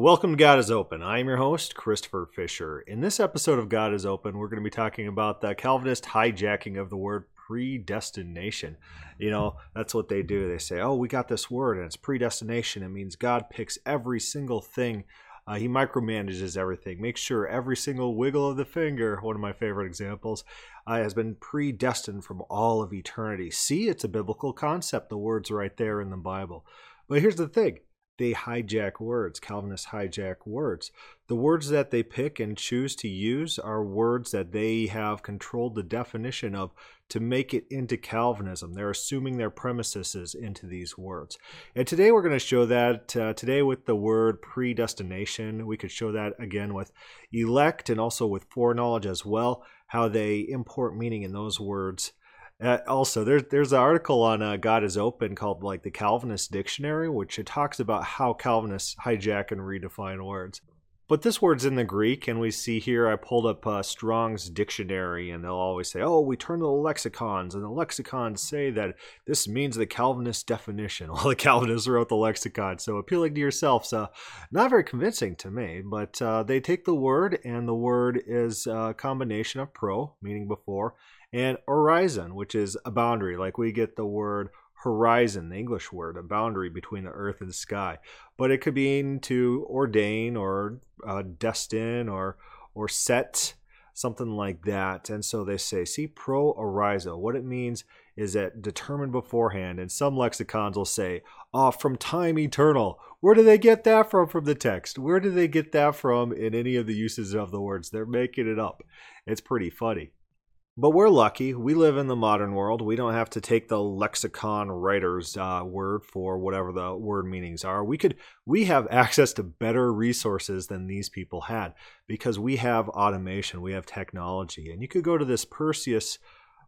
Welcome to God is Open. I am your host, Christopher Fisher. In this episode of God is Open, we're going to be talking about the Calvinist hijacking of the word predestination. You know, that's what they do. They say, oh, we got this word and it's predestination. It means God picks every single thing. Uh, he micromanages everything, makes sure every single wiggle of the finger, one of my favorite examples, uh, has been predestined from all of eternity. See, it's a biblical concept. The word's right there in the Bible. But here's the thing they hijack words. Calvinists hijack words. The words that they pick and choose to use are words that they have controlled the definition of to make it into Calvinism. They're assuming their premises into these words. And today we're going to show that uh, today with the word predestination. We could show that again with elect and also with foreknowledge as well, how they import meaning in those words uh, also, there's there's an article on uh, God is Open called like the Calvinist Dictionary, which it talks about how Calvinists hijack and redefine words. But this word's in the Greek, and we see here I pulled up uh, Strong's dictionary, and they'll always say, "Oh, we turn to the lexicons, and the lexicons say that this means the Calvinist definition." Well, the Calvinists wrote the lexicon, so appealing to yourself, so not very convincing to me. But uh, they take the word, and the word is a combination of pro, meaning before, and horizon, which is a boundary. Like we get the word horizon, the English word, a boundary between the earth and the sky. But it could mean to ordain or uh, destine or or set something like that. And so they say, see, pro orizo. What it means is that determined beforehand. And some lexicons will say, oh, from time eternal. Where do they get that from from the text? Where do they get that from in any of the uses of the words? They're making it up. It's pretty funny. But we're lucky. We live in the modern world. We don't have to take the lexicon writer's uh, word for whatever the word meanings are. We could we have access to better resources than these people had because we have automation, we have technology, and you could go to this Perseus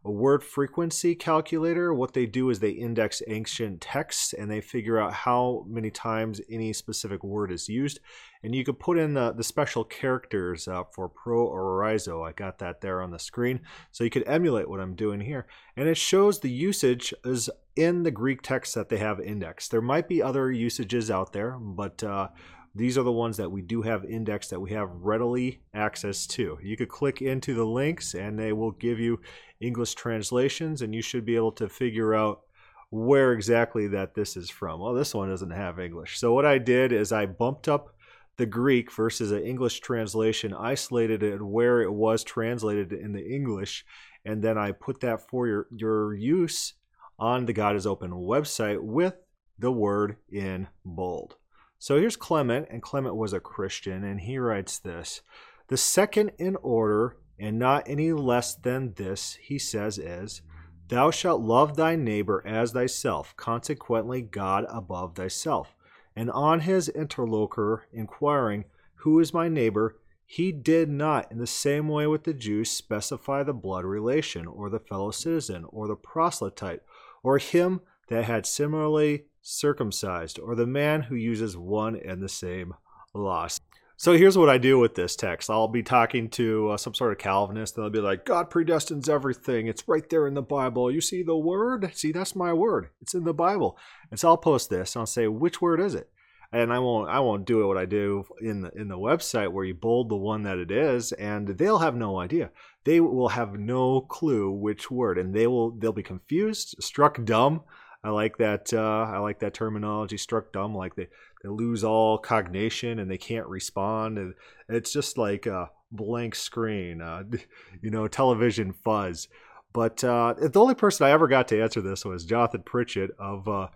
a word frequency calculator, what they do is they index ancient texts and they figure out how many times any specific word is used. And you could put in the, the special characters uh, for pro or orizo. I got that there on the screen. So you could emulate what I'm doing here. And it shows the usage is in the Greek text that they have indexed. There might be other usages out there, but uh, these are the ones that we do have indexed that we have readily access to. You could click into the links and they will give you English translations and you should be able to figure out where exactly that this is from. Well, this one doesn't have English. So what I did is I bumped up the Greek versus an English translation, isolated it where it was translated in the English, and then I put that for your, your use on the God is Open website with the word in bold. So here's Clement, and Clement was a Christian, and he writes this The second in order, and not any less than this, he says, is Thou shalt love thy neighbor as thyself, consequently, God above thyself. And on his interlocutor inquiring, Who is my neighbor? he did not, in the same way with the Jews, specify the blood relation, or the fellow citizen, or the proselyte, or him that had similarly circumcised, or the man who uses one and the same loss. So here's what I do with this text. I'll be talking to uh, some sort of Calvinist, and they'll be like, God predestines everything. It's right there in the Bible. You see the word? See, that's my word. It's in the Bible. And so I'll post this, and I'll say, which word is it? And I won't I won't do it what I do in the in the website where you bold the one that it is, and they'll have no idea. They will have no clue which word, and they will they'll be confused, struck dumb I like that. Uh, I like that terminology. Struck dumb, like they, they lose all cognition and they can't respond. And it's just like a blank screen, uh, you know, television fuzz. But uh, the only person I ever got to answer this was Jonathan Pritchett of uh,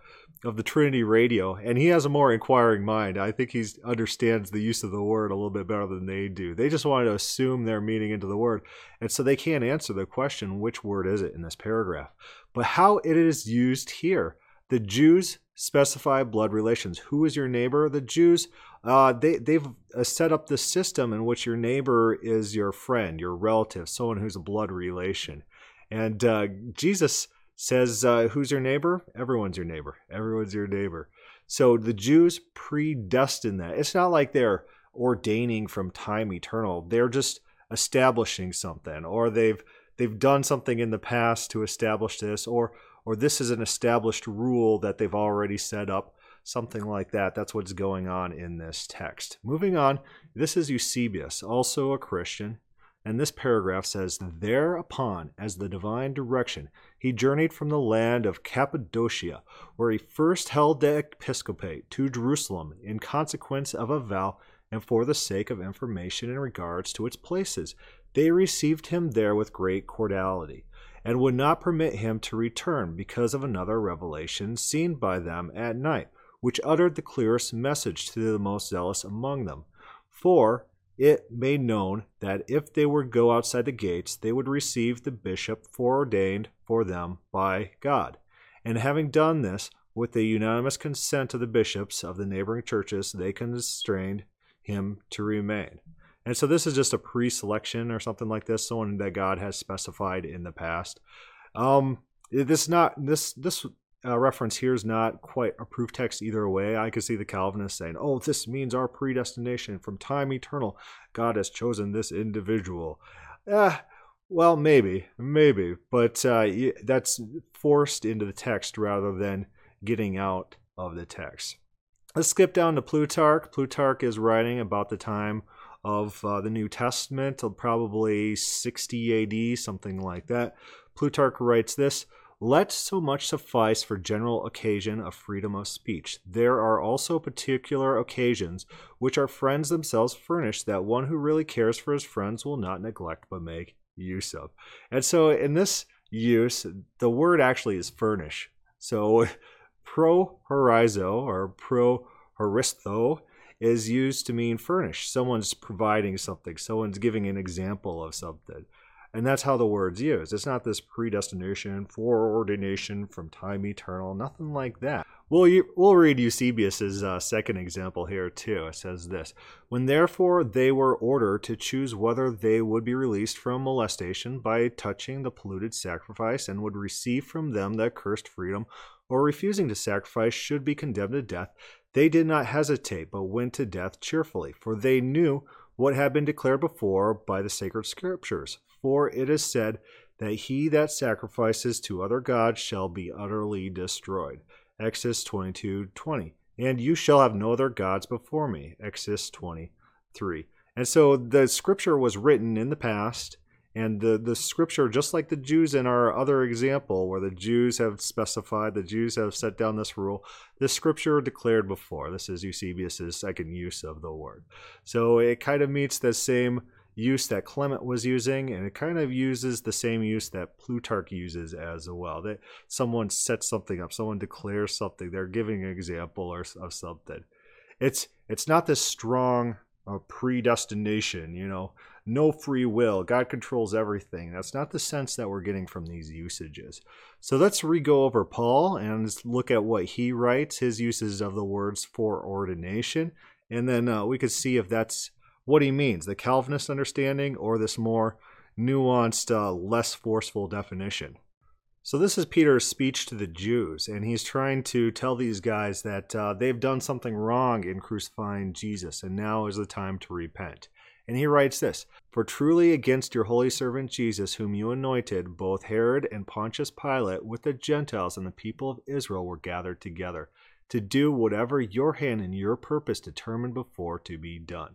of the Trinity Radio, and he has a more inquiring mind. I think he understands the use of the word a little bit better than they do. They just want to assume their meaning into the word, and so they can't answer the question, which word is it in this paragraph? But how it is used here. The Jews specify blood relations. Who is your neighbor? The Jews, uh, they, they've uh, set up the system in which your neighbor is your friend, your relative, someone who's a blood relation. And uh, Jesus says, uh, Who's your neighbor? Everyone's your neighbor. Everyone's your neighbor. So the Jews predestined that. It's not like they're ordaining from time eternal, they're just establishing something, or they've they've done something in the past to establish this, or or this is an established rule that they've already set up, something like that. That's what's going on in this text. Moving on, this is Eusebius, also a Christian. And this paragraph says, Thereupon, as the divine direction, he journeyed from the land of Cappadocia, where he first held the episcopate, to Jerusalem, in consequence of a vow and for the sake of information in regards to its places. They received him there with great cordiality, and would not permit him to return because of another revelation seen by them at night, which uttered the clearest message to the most zealous among them. For it made known that if they would go outside the gates, they would receive the bishop foreordained for them by God. And having done this, with the unanimous consent of the bishops of the neighboring churches, they constrained him to remain. And so this is just a pre-selection or something like this, someone that God has specified in the past. Um, this not this this uh, reference here is not quite a proof text either way. I could see the Calvinists saying, "Oh, this means our predestination from time eternal. God has chosen this individual." Uh, well, maybe, maybe, but uh, that's forced into the text rather than getting out of the text. Let's skip down to Plutarch. Plutarch is writing about the time of uh, the New Testament, probably 60 AD, something like that. Plutarch writes this Let so much suffice for general occasion of freedom of speech. There are also particular occasions which our friends themselves furnish that one who really cares for his friends will not neglect but make use of. And so in this use, the word actually is furnish. So pro horizo or pro horisto is used to mean furnish. Someone's providing something, someone's giving an example of something. And that's how the word's used. It's not this predestination, foreordination from time eternal, nothing like that. We'll, we'll read Eusebius's uh, second example here too. It says this When therefore they were ordered to choose whether they would be released from molestation by touching the polluted sacrifice and would receive from them the accursed freedom, or refusing to sacrifice should be condemned to death, they did not hesitate, but went to death cheerfully, for they knew what had been declared before by the sacred scriptures. For it is said that he that sacrifices to other gods shall be utterly destroyed. Exodus 22 20. And you shall have no other gods before me. Exodus 23. And so the scripture was written in the past and the, the scripture, just like the Jews in our other example, where the Jews have specified, the Jews have set down this rule, this scripture declared before. This is Eusebius' second use of the word. So it kind of meets the same use that Clement was using, and it kind of uses the same use that Plutarch uses as well. That someone sets something up, someone declares something, they're giving an example or of something. It's it's not this strong uh, predestination, you know, no free will. God controls everything. That's not the sense that we're getting from these usages. So let's re go over Paul and look at what he writes, his uses of the words foreordination, and then uh, we could see if that's what he means the Calvinist understanding or this more nuanced, uh, less forceful definition. So, this is Peter's speech to the Jews, and he's trying to tell these guys that uh, they've done something wrong in crucifying Jesus, and now is the time to repent. And he writes this For truly against your holy servant Jesus, whom you anointed, both Herod and Pontius Pilate, with the Gentiles and the people of Israel, were gathered together, to do whatever your hand and your purpose determined before to be done.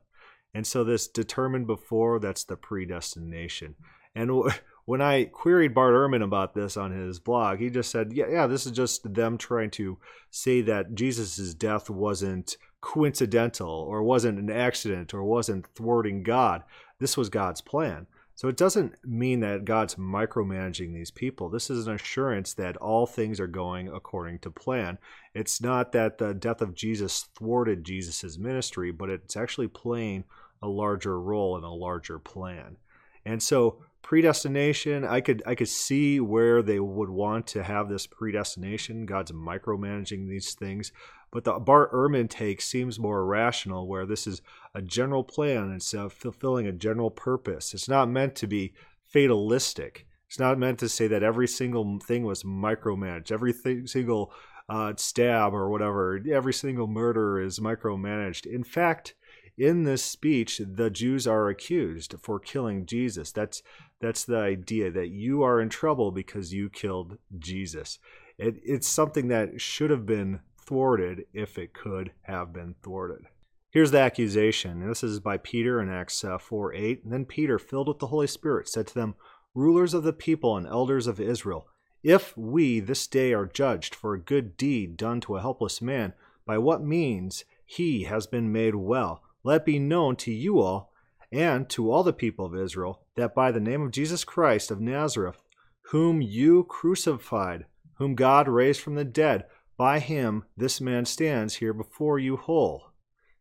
And so, this determined before, that's the predestination. And when I queried Bart Ehrman about this on his blog, he just said, yeah, yeah, this is just them trying to say that Jesus' death wasn't coincidental or wasn't an accident or wasn't thwarting God. This was God's plan. So it doesn't mean that God's micromanaging these people. This is an assurance that all things are going according to plan. It's not that the death of Jesus thwarted Jesus' ministry, but it's actually playing a larger role in a larger plan. And so predestination i could i could see where they would want to have this predestination. God's micromanaging these things. But the bart ehrman take seems more rational where this is a general plan. It's uh, fulfilling a general purpose. It's not meant to be fatalistic. It's not meant to say that every single thing was micromanaged. Every single uh, stab or whatever every single murder is micromanaged. In fact in this speech, the Jews are accused for killing Jesus. That's that's the idea that you are in trouble because you killed Jesus. It, it's something that should have been thwarted if it could have been thwarted. Here's the accusation. This is by Peter in Acts uh, 4 8. And then Peter, filled with the Holy Spirit, said to them, Rulers of the people and elders of Israel, if we this day are judged for a good deed done to a helpless man, by what means he has been made well, let be known to you all and to all the people of Israel that by the name of Jesus Christ of Nazareth, whom you crucified, whom God raised from the dead, by him this man stands here before you whole.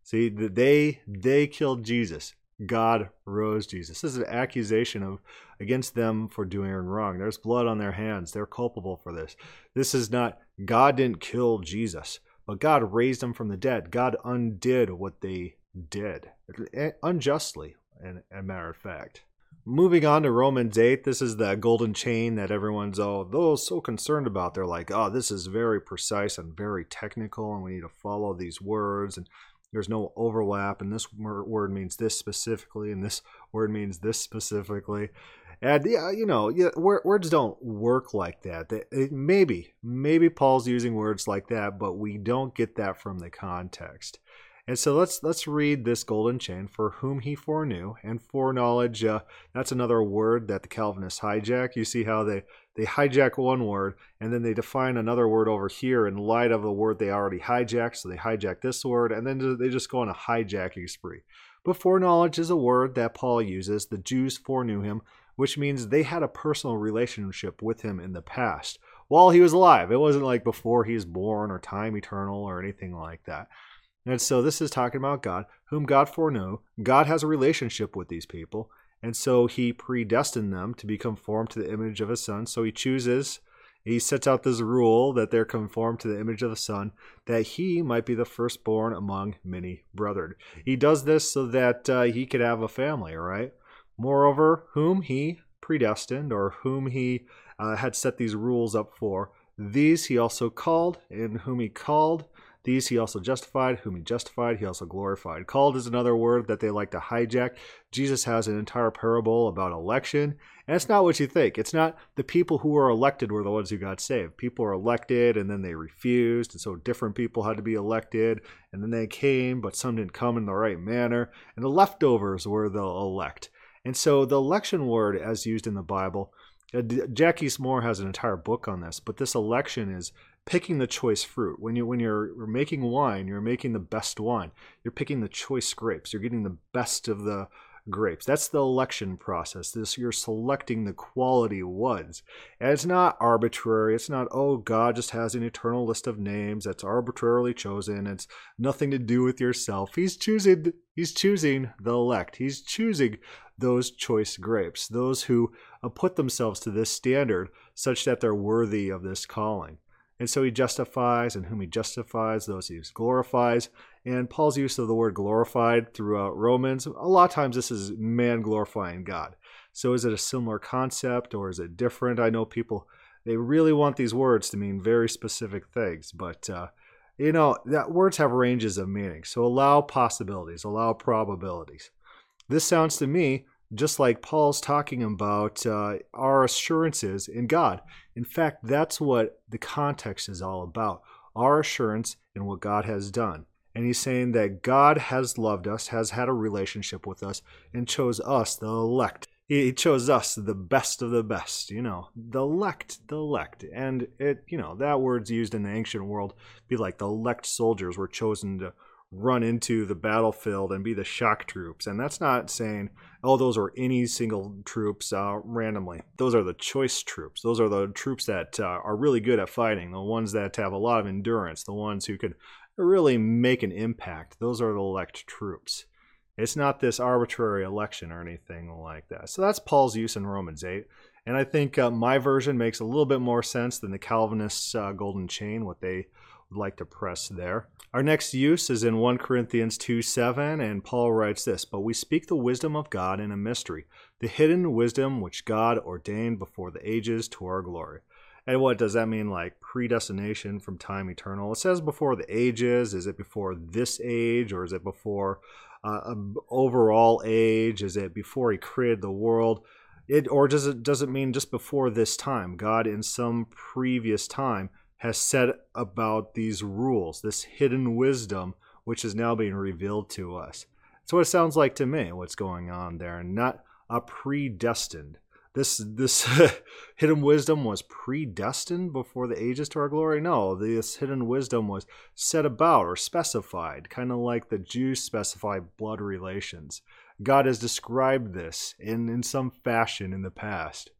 See, they they killed Jesus. God rose Jesus. This is an accusation of against them for doing wrong. There's blood on their hands. They're culpable for this. This is not God didn't kill Jesus, but God raised him from the dead. God undid what they did eh, unjustly, in a matter of fact. Moving on to Romans 8, this is the golden chain that everyone's oh, those so concerned about. They're like, oh, this is very precise and very technical, and we need to follow these words. And there's no overlap and this word means this specifically and this word means this specifically and yeah you know yeah, words don't work like that maybe maybe paul's using words like that but we don't get that from the context and so let's let's read this golden chain for whom he foreknew and foreknowledge. Uh, that's another word that the Calvinists hijack. You see how they they hijack one word and then they define another word over here in light of the word they already hijacked. So they hijack this word and then they just go on a hijacking spree. But foreknowledge is a word that Paul uses. The Jews foreknew him, which means they had a personal relationship with him in the past while he was alive. It wasn't like before he was born or time eternal or anything like that. And so this is talking about God, whom God foreknew. God has a relationship with these people. And so he predestined them to be conformed to the image of his son. So he chooses, he sets out this rule that they're conformed to the image of the son, that he might be the firstborn among many brethren. He does this so that uh, he could have a family, right? Moreover, whom he predestined or whom he uh, had set these rules up for, these he also called, and whom he called, these he also justified, whom he justified, he also glorified. Called is another word that they like to hijack. Jesus has an entire parable about election, and it's not what you think. It's not the people who were elected were the ones who got saved. People were elected and then they refused, and so different people had to be elected, and then they came, but some didn't come in the right manner, and the leftovers were the elect. And so the election word, as used in the Bible, Uh, Jackie Moore has an entire book on this, but this election is picking the choice fruit. When you when you're making wine, you're making the best wine. You're picking the choice grapes. You're getting the best of the grapes. That's the election process. This you're selecting the quality ones. And it's not arbitrary. It's not, oh, God just has an eternal list of names that's arbitrarily chosen. It's nothing to do with yourself. He's choosing he's choosing the elect. He's choosing those choice grapes, those who uh, put themselves to this standard such that they're worthy of this calling. And so he justifies, and whom he justifies, those he glorifies. And Paul's use of the word glorified throughout Romans, a lot of times this is man glorifying God. So is it a similar concept or is it different? I know people, they really want these words to mean very specific things, but uh, you know, that words have ranges of meaning. So allow possibilities, allow probabilities. This sounds to me just like Paul's talking about uh, our assurances in God. In fact, that's what the context is all about our assurance in what God has done. And he's saying that God has loved us, has had a relationship with us, and chose us, the elect. He chose us, the best of the best, you know, the elect, the elect. And it, you know, that word's used in the ancient world, be like the elect soldiers were chosen to run into the battlefield and be the shock troops. And that's not saying, oh, those are any single troops uh, randomly. Those are the choice troops. Those are the troops that uh, are really good at fighting, the ones that have a lot of endurance, the ones who could really make an impact. Those are the elect troops. It's not this arbitrary election or anything like that. So that's Paul's use in Romans 8. And I think uh, my version makes a little bit more sense than the Calvinists' uh, golden chain, what they would like to press there. Our next use is in 1 Corinthians 2 7, and Paul writes this But we speak the wisdom of God in a mystery, the hidden wisdom which God ordained before the ages to our glory. And what does that mean, like predestination from time eternal? It says before the ages. Is it before this age, or is it before uh, overall age? Is it before he created the world? It or does it does it mean just before this time? God in some previous time has said about these rules, this hidden wisdom, which is now being revealed to us. That's what it sounds like to me. What's going on there, not a predestined this this hidden wisdom was predestined before the ages to our glory? No this hidden wisdom was set about or specified kind of like the jews specify blood relations. God has described this in in some fashion in the past.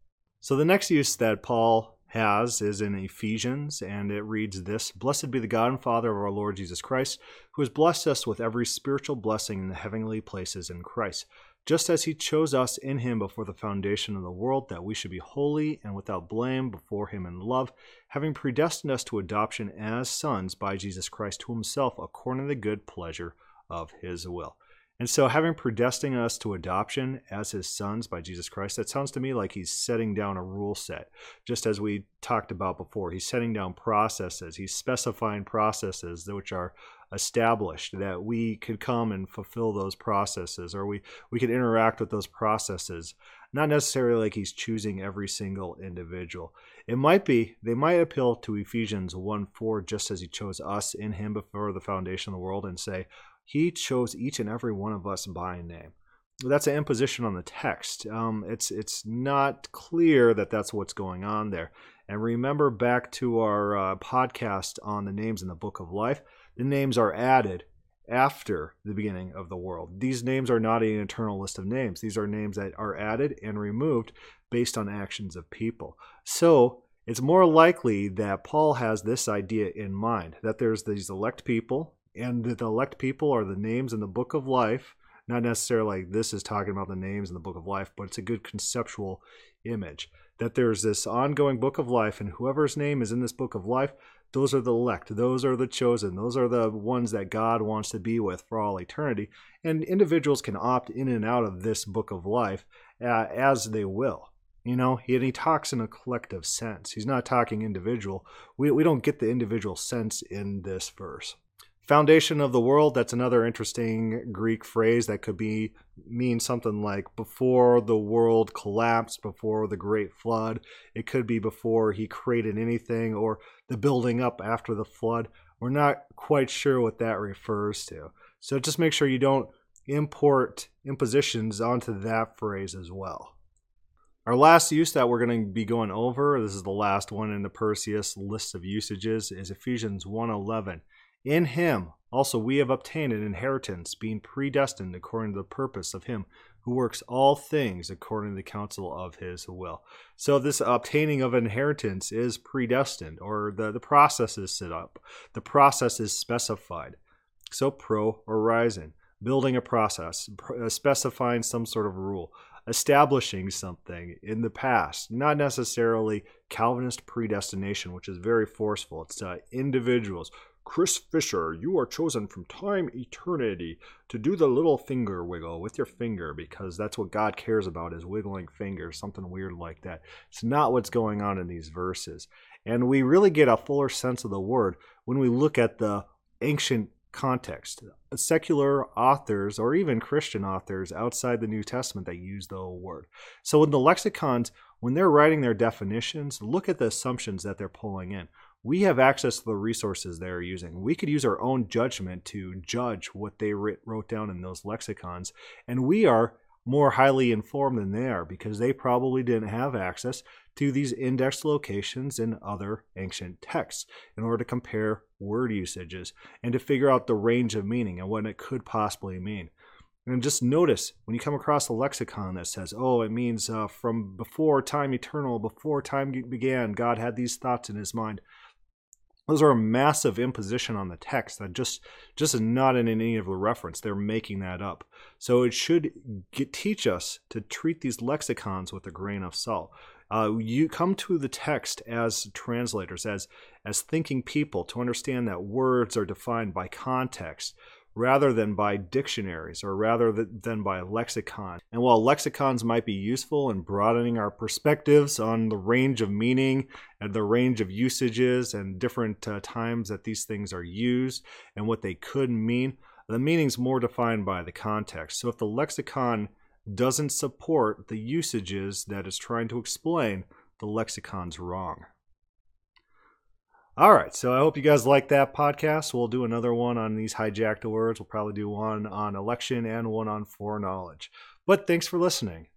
So the next use that paul has is in Ephesians, and it reads this Blessed be the God and Father of our Lord Jesus Christ, who has blessed us with every spiritual blessing in the heavenly places in Christ just as he chose us in him before the foundation of the world, that we should be holy and without blame before him in love, having predestined us to adoption as sons by Jesus Christ to himself, according to the good pleasure of his will. And so, having predestined us to adoption as his sons by Jesus Christ, that sounds to me like he's setting down a rule set. Just as we talked about before, he's setting down processes, he's specifying processes which are established that we could come and fulfill those processes or we, we could interact with those processes. Not necessarily like he's choosing every single individual. It might be, they might appeal to Ephesians 1 4, just as he chose us in him before the foundation of the world, and say, he chose each and every one of us by name. That's an imposition on the text. Um, it's it's not clear that that's what's going on there. And remember back to our uh, podcast on the names in the Book of Life. The names are added after the beginning of the world. These names are not an eternal list of names. These are names that are added and removed based on actions of people. So it's more likely that Paul has this idea in mind that there's these elect people and the elect people are the names in the book of life not necessarily like this is talking about the names in the book of life but it's a good conceptual image that there's this ongoing book of life and whoever's name is in this book of life those are the elect those are the chosen those are the ones that god wants to be with for all eternity and individuals can opt in and out of this book of life uh, as they will you know? And he talks in a collective sense. He's not talking individual. We, we don't get the individual sense in this verse foundation of the world. That's another interesting greek phrase that could be mean something like before the world collapsed before the great flood it could be before he created anything or the building up after the flood. We're not quite sure what that refers to. So just make sure you don't import impositions onto that phrase as well. Our last use that we're going to be going over this is the last one in the perseus list of usages is ephesians 1.11 in him also we have obtained an inheritance, being predestined according to the purpose of him who works all things according to the counsel of his will. So this obtaining of inheritance is predestined, or the, the process is set up. The process is specified. So pro horizon, building a process, uh, specifying some sort of rule, establishing something in the past, not necessarily Calvinist predestination, which is very forceful. It's uh, individuals Chris Fisher, you are chosen from time eternity to do the little finger wiggle with your finger because that's what God cares about is wiggling fingers, something weird like that. It's not what's going on in these verses. And we really get a fuller sense of the word when we look at the ancient context. Secular authors or even Christian authors outside the New Testament that use the word. So in the lexicons, when they're writing their definitions, look at the assumptions that they're pulling in we have access to the resources they're using. We could use our own judgment to judge what they wrote down in those lexicons. And we are more highly informed than they are because they probably didn't have access to these indexed locations in other ancient texts in order to compare word usages and to figure out the range of meaning and what it could possibly mean. And just notice when you come across a lexicon that says, oh, it means uh, from before time eternal, before time began, God had these thoughts in his mind those are a massive imposition on the text that just just is not in any of the reference. They're making that up. So it should get, teach us to treat these lexicons with a grain of salt. Uh, you come to the text as translators as as thinking people to understand that words are defined by context rather than by dictionaries or rather than by lexicon. And while lexicons might be useful in broadening our perspectives on the range of meaning and the range of usages and different uh, times that these things are used and what they could mean, the meaning's more defined by the context. So if the lexicon doesn't support the usages that it's trying to explain, the lexicon's wrong. All right, so I hope you guys like that podcast. We'll do another one on these hijacked words. We'll probably do one on election and one on foreknowledge. But thanks for listening.